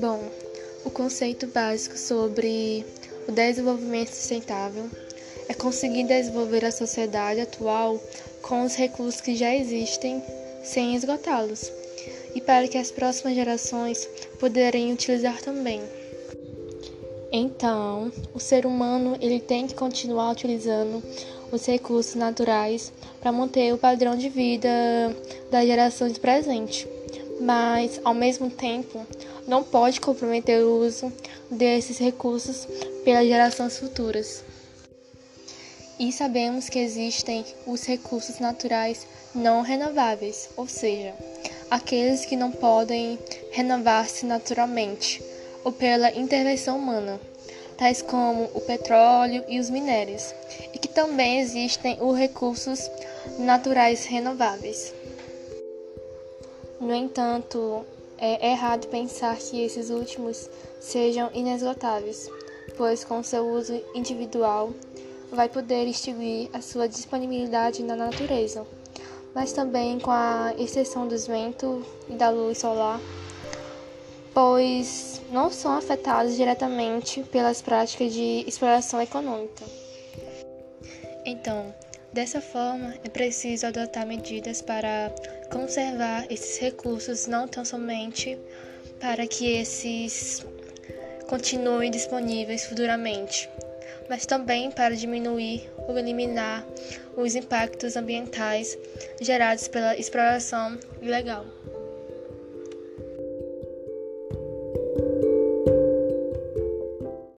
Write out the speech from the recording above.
Bom, o conceito básico sobre o desenvolvimento sustentável é conseguir desenvolver a sociedade atual com os recursos que já existem sem esgotá-los e para que as próximas gerações poderem utilizar também. Então, o ser humano ele tem que continuar utilizando os recursos naturais para manter o padrão de vida das gerações presentes, mas ao mesmo tempo não pode comprometer o uso desses recursos pelas gerações futuras. E sabemos que existem os recursos naturais não renováveis, ou seja, aqueles que não podem renovar-se naturalmente ou pela intervenção humana, tais como o petróleo e os minérios, e que também existem os recursos naturais renováveis. No entanto, é errado pensar que esses últimos sejam inesgotáveis, pois com seu uso individual vai poder extinguir a sua disponibilidade na natureza mas também com a exceção dos ventos e da luz solar, pois não são afetados diretamente pelas práticas de exploração econômica. Então, dessa forma, é preciso adotar medidas para conservar esses recursos não tão somente para que esses continuem disponíveis futuramente, mas também para diminuir ou eliminar os impactos ambientais gerados pela exploração ilegal.